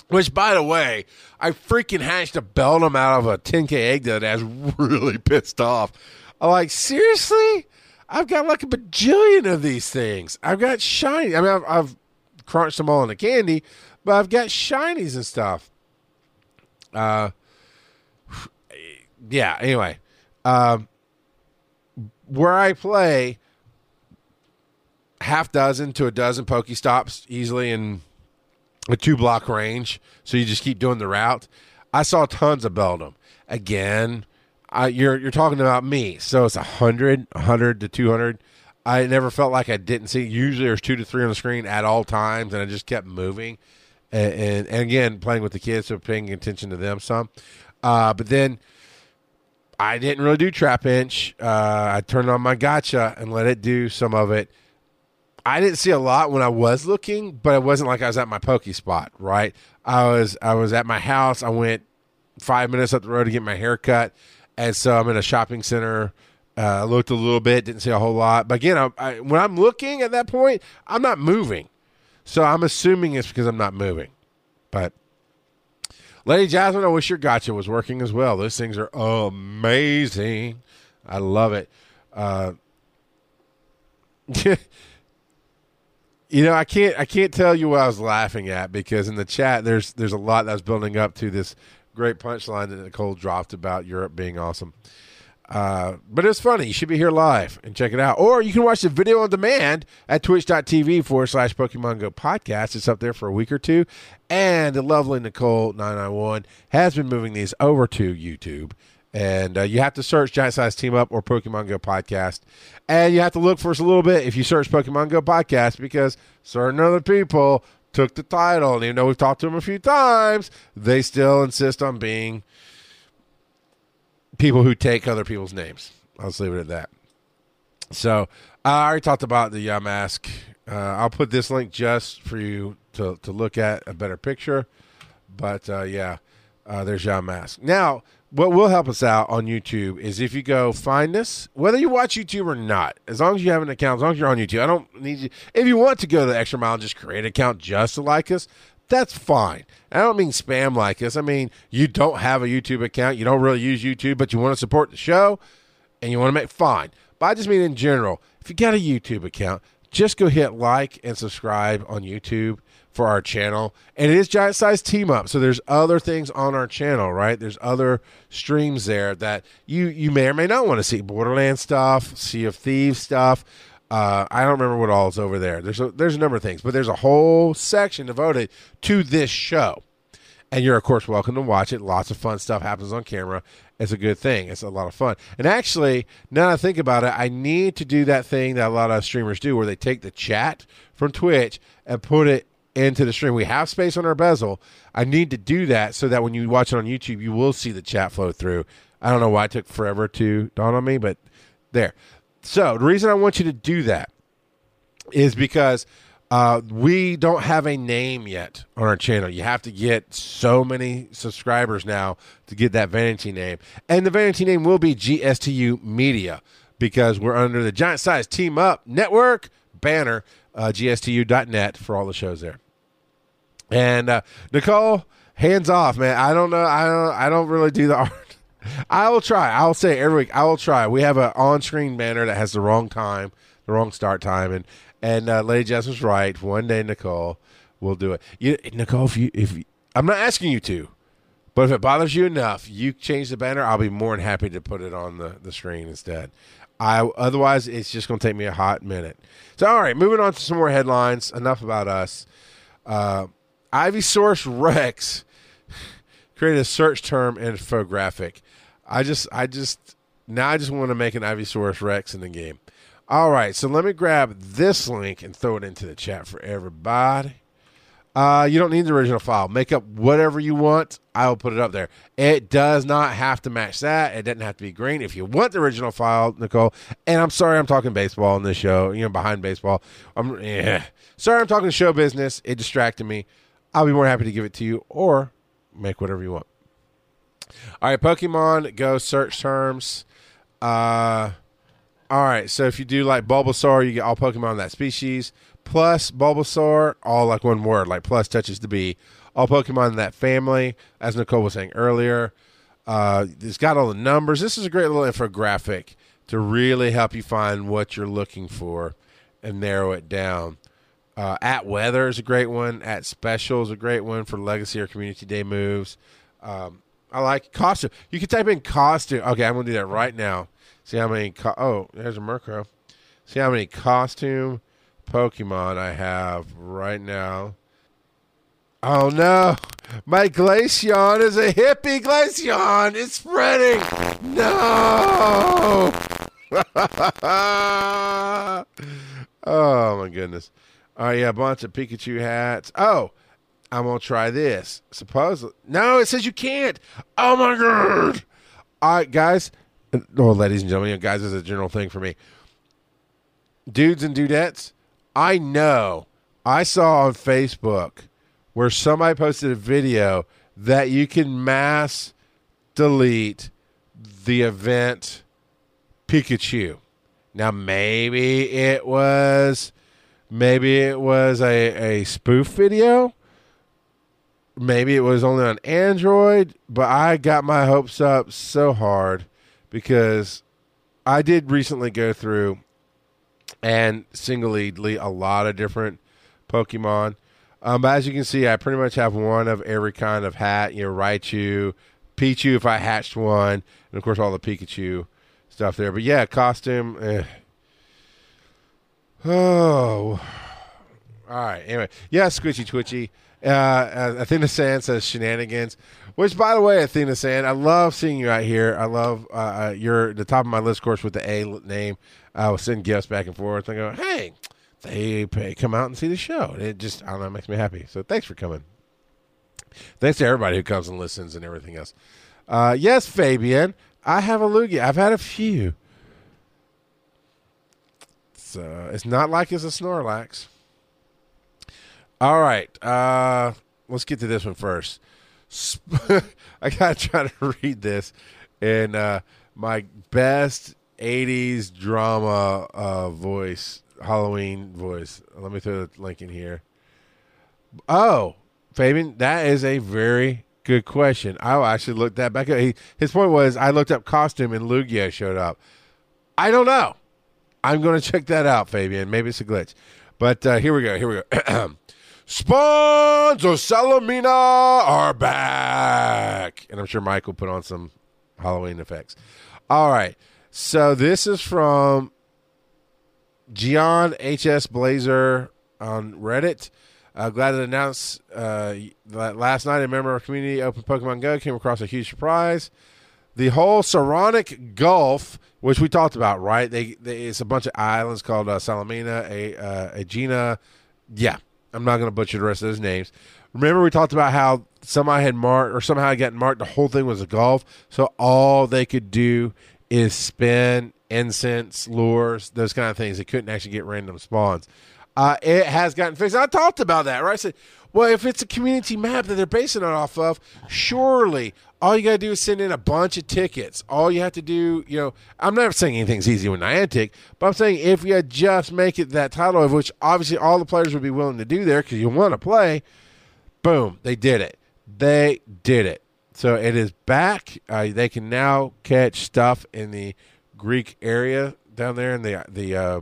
which, by the way, I freaking hatched a Beldum out of a 10K egg that I was really pissed off. I'm like, seriously? I've got like a bajillion of these things. I've got shiny. I mean, I've, I've crunched them all into candy, but I've got shinies and stuff. Uh, yeah. Anyway, um, where I play, half dozen to a dozen Pokestops easily in a two block range, so you just keep doing the route. I saw tons of Beldum. Again, I, you're you're talking about me, so it's 100, 100 to 200. I never felt like I didn't see. Usually there's two to three on the screen at all times, and I just kept moving. And, and, and again, playing with the kids, so paying attention to them some. Uh, but then I didn't really do Trapinch. Uh, I turned on my gotcha and let it do some of it. I didn't see a lot when I was looking, but it wasn't like I was at my pokey spot, right? I was I was at my house. I went five minutes up the road to get my hair cut, and so I'm in a shopping center. Uh, looked a little bit, didn't see a whole lot. But again, I, I, when I'm looking at that point, I'm not moving, so I'm assuming it's because I'm not moving. But Lady Jasmine, I wish your gotcha was working as well. Those things are amazing. I love it. Uh, you know, I can't I can't tell you what I was laughing at because in the chat there's there's a lot that was building up to this great punchline that Nicole dropped about Europe being awesome. Uh, but it's funny. You should be here live and check it out. Or you can watch the video on demand at twitch.tv forward slash Pokemon Go podcast. It's up there for a week or two. And the lovely Nicole991 has been moving these over to YouTube. And uh, you have to search Giant Size Team Up or Pokemon Go Podcast. And you have to look for us a little bit if you search Pokemon Go Podcast because certain other people took the title. And even though we've talked to them a few times, they still insist on being people who take other people's names. I'll just leave it at that. So uh, I already talked about the Yamask. Uh, I'll put this link just for you to, to look at a better picture. But uh, yeah, uh, there's Mask. Now, what will help us out on YouTube is if you go find us, whether you watch YouTube or not, as long as you have an account, as long as you're on YouTube. I don't need you. If you want to go the extra mile just create an account just to like us, that's fine. I don't mean spam like this. I mean, you don't have a YouTube account, you don't really use YouTube, but you want to support the show and you want to make fine. But I just mean in general, if you got a YouTube account, just go hit like and subscribe on YouTube for our channel. And it is giant size team up. So there's other things on our channel, right? There's other streams there that you you may or may not want to see. Borderland stuff, Sea of Thieves stuff. Uh, I don't remember what all is over there. There's a, there's a number of things, but there's a whole section devoted to this show. And you're of course welcome to watch it. Lots of fun stuff happens on camera. It's a good thing. It's a lot of fun. And actually, now that I think about it, I need to do that thing that a lot of streamers do where they take the chat from Twitch and put it into the stream. We have space on our bezel. I need to do that so that when you watch it on YouTube, you will see the chat flow through. I don't know why it took forever to dawn on me, but there. So the reason I want you to do that is because uh, we don't have a name yet on our channel. You have to get so many subscribers now to get that vanity name, and the vanity name will be GSTU Media because we're under the Giant Size Team Up Network banner, uh, GSTU.net for all the shows there. And uh, Nicole, hands off, man. I don't know. I don't. I don't really do the art. I will try. I'll say every week. I will try. We have an on-screen banner that has the wrong time, the wrong start time, and and uh, Lady Jess was right. One day, Nicole will do it. You, Nicole, if you if you, I'm not asking you to, but if it bothers you enough, you change the banner. I'll be more than happy to put it on the the screen instead. I otherwise it's just going to take me a hot minute. So all right, moving on to some more headlines. Enough about us. Uh, Ivysaurus Rex created a search term infographic. I just, I just, now I just want to make an Ivysaurus Rex in the game. All right, so let me grab this link and throw it into the chat for everybody. Uh, you don't need the original file. Make up whatever you want. I will put it up there. It does not have to match that. It doesn't have to be green. If you want the original file, Nicole, and I'm sorry I'm talking baseball in this show, you know, behind baseball. I'm yeah. Sorry I'm talking show business. It distracted me. I'll be more happy to give it to you or make whatever you want. All right, Pokemon Go search terms. Uh, all right, so if you do like Bulbasaur, you get all Pokemon that species. Plus Bulbasaur, all like one word, like plus touches the B. All Pokemon in that family, as Nicole was saying earlier. Uh, it's got all the numbers. This is a great little infographic to really help you find what you're looking for and narrow it down. Uh, at weather is a great one. At special is a great one for legacy or community day moves. Um, I like costume. You can type in costume. Okay, I'm gonna do that right now. See how many. Co- oh, there's a Murkrow. See how many costume Pokemon I have right now. Oh no, my Glaceon is a hippie Glaceon. It's spreading. No. oh my goodness. Oh yeah, bunch of Pikachu hats. Oh, I'm gonna try this. Supposedly, no, it says you can't. Oh my god! All right, guys. Oh, ladies and gentlemen, guys, is a general thing for me. Dudes and dudettes, I know. I saw on Facebook where somebody posted a video that you can mass delete the event Pikachu. Now, maybe it was Maybe it was a, a spoof video. Maybe it was only on Android, but I got my hopes up so hard because I did recently go through and singly a lot of different Pokemon. Um, but as you can see, I pretty much have one of every kind of hat. You know, Raichu, Pichu if I hatched one, and of course all the Pikachu stuff there. But yeah, costume. Eh Oh, all right. Anyway, yeah, Squishy Twitchy. Uh, Athena Sand says shenanigans. Which, by the way, Athena Sand, I love seeing you out here. I love uh, uh, you're the top of my list, of course, with the A name. I will send gifts back and forth. I go, hey, they pay, come out and see the show. It just, I don't know, makes me happy. So thanks for coming. Thanks to everybody who comes and listens and everything else. Uh, yes, Fabian, I have a Lugia. I've had a few. Uh, it's not like it's a Snorlax. All right, uh, let's get to this one first. I gotta try to read this in uh, my best '80s drama uh, voice, Halloween voice. Let me throw the link in here. Oh, Fabian, that is a very good question. I actually looked that back up. He, his point was I looked up costume and Lugia showed up. I don't know. I'm going to check that out, Fabian. Maybe it's a glitch. But uh, here we go. Here we go. Spawns of Salamina are back. And I'm sure Mike will put on some Halloween effects. All right. So this is from Gian HS Blazer on Reddit. Uh, glad to announce uh, that last night a member of our community Open Pokemon Go came across a huge surprise. The whole Saronic Gulf, which we talked about, right? They, they it's a bunch of islands called uh, Salamina, a, uh, Aegina. Yeah, I'm not going to butcher the rest of those names. Remember, we talked about how somebody had marked, or somehow had gotten marked, the whole thing was a golf, So all they could do is spin incense, lures, those kind of things. They couldn't actually get random spawns uh, it has gotten fixed. I talked about that, right? I said, well, if it's a community map that they're basing it off of, surely all you got to do is send in a bunch of tickets. All you have to do, you know, I'm not saying anything's easy with Niantic, but I'm saying if you just make it that title, of which obviously all the players would be willing to do there because you want to play, boom, they did it. They did it. So it is back. Uh, they can now catch stuff in the Greek area down there in the the uh,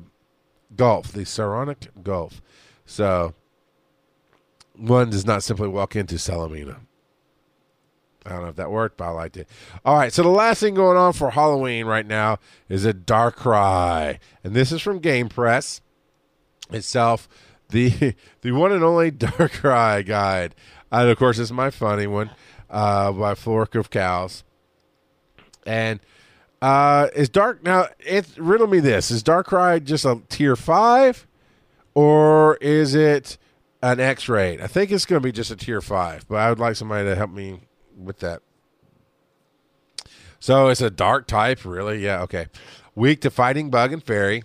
Gulf, the Saronic Gulf. So one does not simply walk into Salamina. I don't know if that worked, but I liked it. All right, so the last thing going on for Halloween right now is a Darkrai, and this is from GamePress itself. The the one and only Darkrai guide, and of course, it's my funny one uh, by Flork of Cows, and uh, is Dark now? It riddle me this: Is Darkrai just a tier five, or is it an EX raid? I think it's going to be just a tier five, but I would like somebody to help me with that. So it's a dark type, really? Yeah, okay. Weak to fighting bug and fairy.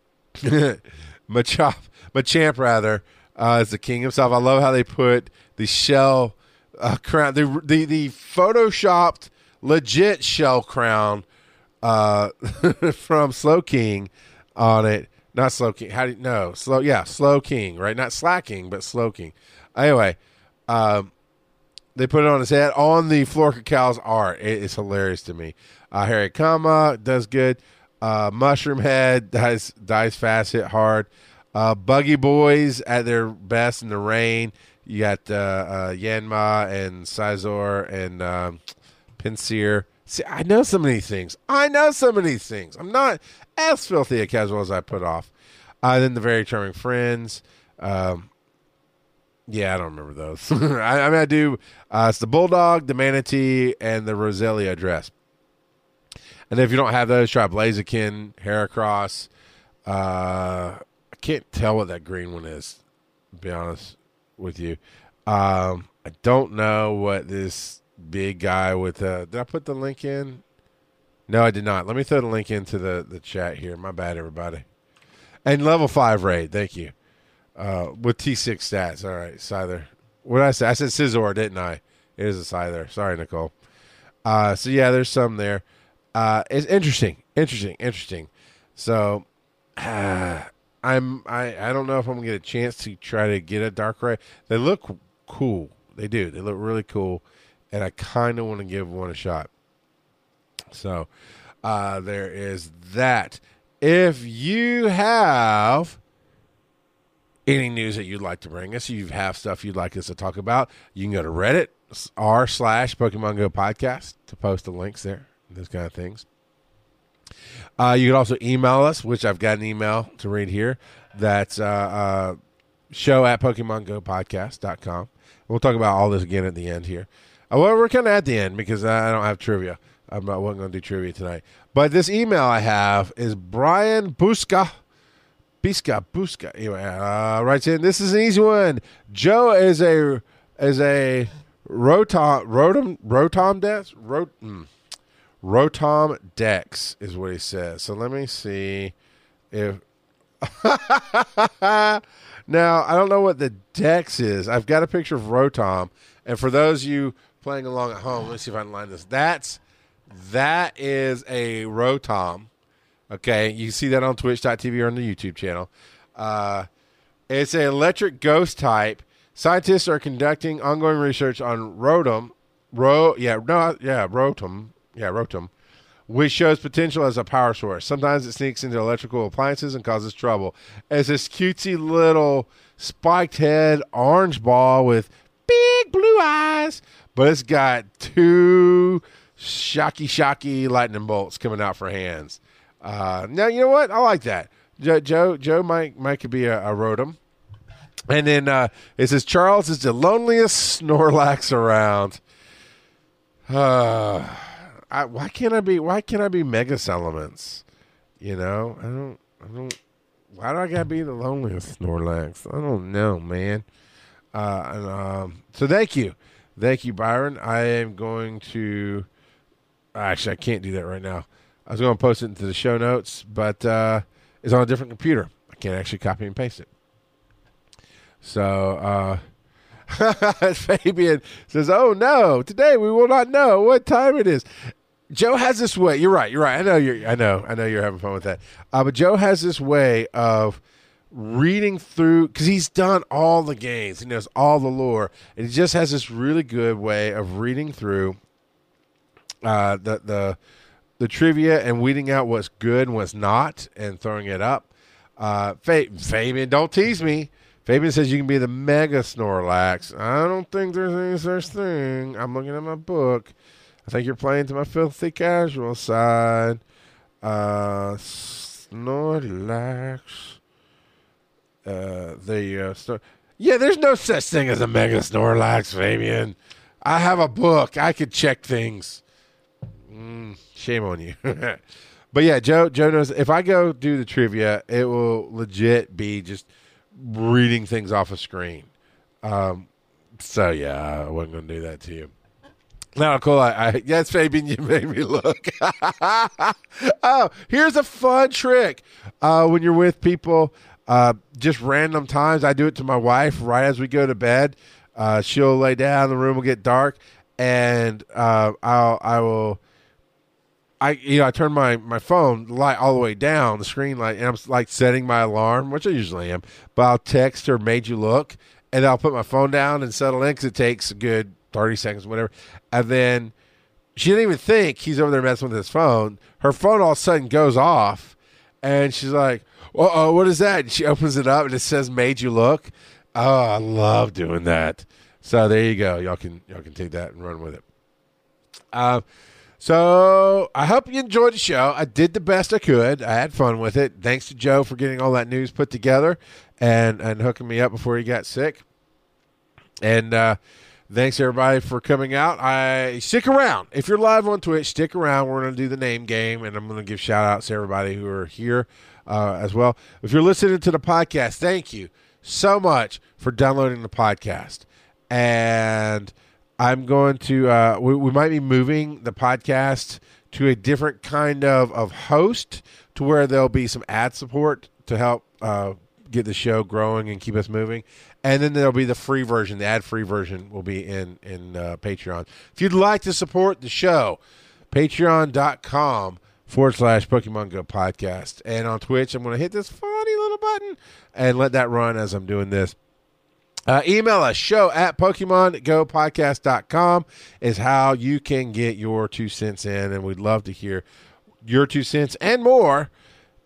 Machop, Machamp rather, uh, is the king himself. I love how they put the shell uh, crown, the the the photoshopped legit shell crown uh, from Slowking on it. Not Slowking. How do you know? Slow. Yeah, Slowking, Right. Not Slaking, but Slowking. Anyway, um, they put it on his head on the Flork of Cows' art. It is hilarious to me. Uh, Hariyama does good. Uh, Mushroom Head dies dies fast, hit hard. Uh, Buggy Boys at their best in the rain. You got uh, uh, Yanma and Scizor and um, Pinsir. See, I know so many things. I know so many things. I'm not as filthy a casual as I put off. Uh, then the very charming friends. Um, yeah, I don't remember those. I, I, mean, I do. Uh, it's the bulldog, the manatee, and the Roselia dress. And if you don't have those, try Blaziken, Heracross. Uh, I can't tell what that green one is. To be honest with you, um, I don't know what this big guy with uh did I put the link in? No, I did not. Let me throw the link into the, the chat here. My bad, everybody. And level five raid, thank you. Uh with T six stats. All right, Scyther. What did I say? I said Scizor, didn't I? It is a Scyther. Sorry, Nicole. Uh so yeah, there's some there. Uh it's interesting. Interesting, interesting. So uh, I'm I, I don't know if I'm gonna get a chance to try to get a Darkrai. They look cool. They do. They look really cool and I kind of want to give one a shot. So uh, there is that. If you have any news that you'd like to bring us, you have stuff you'd like us to talk about, you can go to Reddit r slash Pokemon Go podcast to post the links there, those kind of things. Uh, you can also email us, which I've got an email to read here. That's uh, uh, show at PokemonGoPodcast.com. We'll talk about all this again at the end here. Uh, well, we're kind of at the end because I don't have trivia. I'm not wasn't going to do trivia tonight. But this email I have is Brian Busca. Bisca, Busca. Anyway, uh, writes in. This is an easy one. Joe is a is a rotom rotom rotom dex rot, mm, rotom dex is what he says. So let me see if now I don't know what the dex is. I've got a picture of rotom, and for those of you playing along at home, let me see if I can line this. That's that is a rotom. Okay, you see that on Twitch.tv or on the YouTube channel. Uh, it's an electric ghost type. Scientists are conducting ongoing research on rotom. Ro, yeah, no, yeah, rotom, yeah, rotom, which shows potential as a power source. Sometimes it sneaks into electrical appliances and causes trouble. It's this cutesy little spiked head orange ball with big blue eyes, but it's got two shocky, shocky lightning bolts coming out for hands. Uh, now you know what? I like that. Joe, Joe, Joe might might could be a, a rotom. And then uh, it says Charles is the loneliest Snorlax around. Uh, I, why can't I be? Why can't I be Mega Elements? You know, I don't. I don't. Why do I gotta be the loneliest Snorlax? I don't know, man. Uh, and, um, so thank you, thank you, Byron. I am going to. Actually, I can't do that right now. I was going to post it into the show notes, but uh, it's on a different computer. I can't actually copy and paste it. So uh, Fabian says, "Oh no, today we will not know what time it is." Joe has this way. You're right. You're right. I know you're. I know. I know you're having fun with that. Uh, but Joe has this way of reading through because he's done all the games. He knows all the lore, and he just has this really good way of reading through uh, the the the trivia and weeding out what's good and what's not, and throwing it up. Uh, Fabian, don't tease me. Fabian says you can be the mega Snorlax. I don't think there's any such thing. I'm looking at my book. I think you're playing to my filthy casual side. Uh, Snorlax. Uh, you go. Snor- yeah, there's no such thing as a mega Snorlax, Fabian. I have a book. I could check things. Mm, shame on you. but yeah, Joe. Joe knows if I go do the trivia, it will legit be just reading things off a screen. Um, so yeah, I wasn't going to do that to you. Now, cool. I, I yes, Fabian, you made me look. oh, here's a fun trick. Uh, when you're with people, uh, just random times, I do it to my wife right as we go to bed. Uh, she'll lay down, the room will get dark, and uh, I'll I will. I you know I turn my my phone light all the way down the screen light and I'm like setting my alarm which I usually am but I'll text or made you look and I'll put my phone down and settle in because it takes a good thirty seconds whatever and then she didn't even think he's over there messing with his phone. Her phone all of a sudden goes off and she's like oh what is that? And she opens it up and it says made you look. Oh I love doing that. So there you go. Y'all can y'all can take that and run with it. Uh, so I hope you enjoyed the show. I did the best I could. I had fun with it. Thanks to Joe for getting all that news put together and and hooking me up before he got sick. And uh, thanks everybody for coming out. I stick around if you're live on Twitch. Stick around. We're going to do the name game, and I'm going to give shout outs to everybody who are here uh, as well. If you're listening to the podcast, thank you so much for downloading the podcast. And I'm going to. Uh, we, we might be moving the podcast to a different kind of of host, to where there'll be some ad support to help uh, get the show growing and keep us moving. And then there'll be the free version. The ad free version will be in in uh, Patreon. If you'd like to support the show, Patreon.com forward slash Pokemon Go podcast. And on Twitch, I'm going to hit this funny little button and let that run as I'm doing this. Uh, email us show at pokemongopodcast.com is how you can get your two cents in and we'd love to hear your two cents and more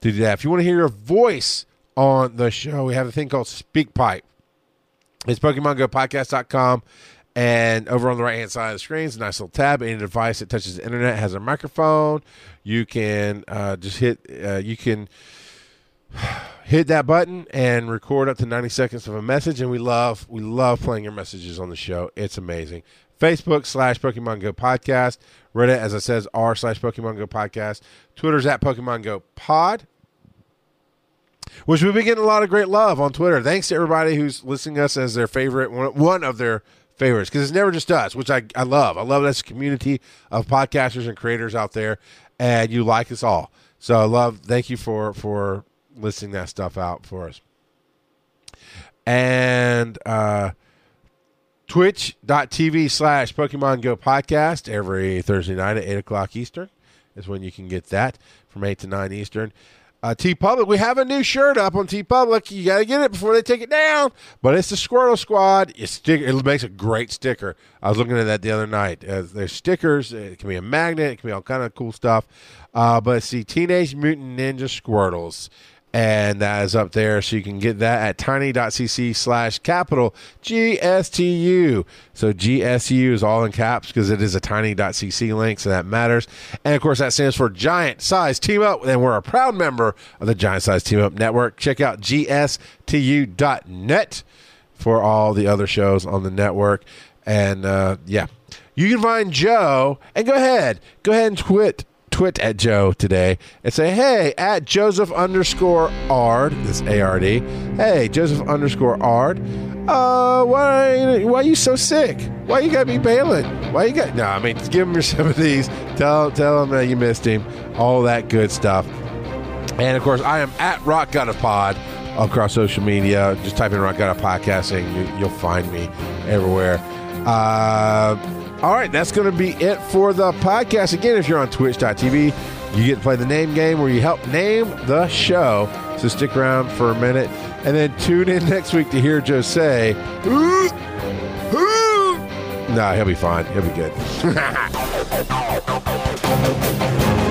to do that. If you want to hear your voice on the show we have a thing called speakpipe it's pokemongopodcast.com and over on the right hand side of the screen is a nice little tab. Any device that touches the internet has a microphone. You can uh, just hit uh, you can hit that button and record up to 90 seconds of a message and we love we love playing your messages on the show. It's amazing. Facebook slash pokemon go podcast. Reddit as i says r slash pokemon go podcast. Twitter's at pokemon go pod which we've been getting a lot of great love on twitter. Thanks to everybody who's listing us as their favorite one, of their favorites because it's never just us which I, I love. I love this community of podcasters and creators out there and you like us all. So i love thank you for for listing that stuff out for us. And uh, twitch.tv slash Pokemon Go podcast every Thursday night at 8 o'clock Eastern is when you can get that from 8 to 9 Eastern. Uh, Public, we have a new shirt up on TeePublic. You got to get it before they take it down. But it's the Squirtle Squad. It's stick- it makes a great sticker. I was looking at that the other night. Uh, there's stickers. It can be a magnet. It can be all kind of cool stuff. Uh, but see, Teenage Mutant Ninja Squirtles and that is up there so you can get that at tiny.cc slash capital gstu so gsu is all in caps because it is a tiny.cc link so that matters. And of course that stands for giant size team up and we're a proud member of the giant size team up network. Check out gstu.net for all the other shows on the network. And uh, yeah. You can find joe and go ahead go ahead and twit twit at Joe today and say, hey, at Joseph underscore Ard, this A-R-D, hey, Joseph underscore Ard, uh, why, why are you so sick? Why you gotta be bailing? Why you got, no, I mean, give him your sympathies, tell, tell him that you missed him, all that good stuff. And of course, I am at Rock of Pod across social media. Just type in Rock of Podcasting, you, you'll find me everywhere. Uh, all right, that's going to be it for the podcast. Again, if you're on twitch.tv, you get to play the name game where you help name the show. So stick around for a minute and then tune in next week to hear Joe say. No, he'll be fine. He'll be good.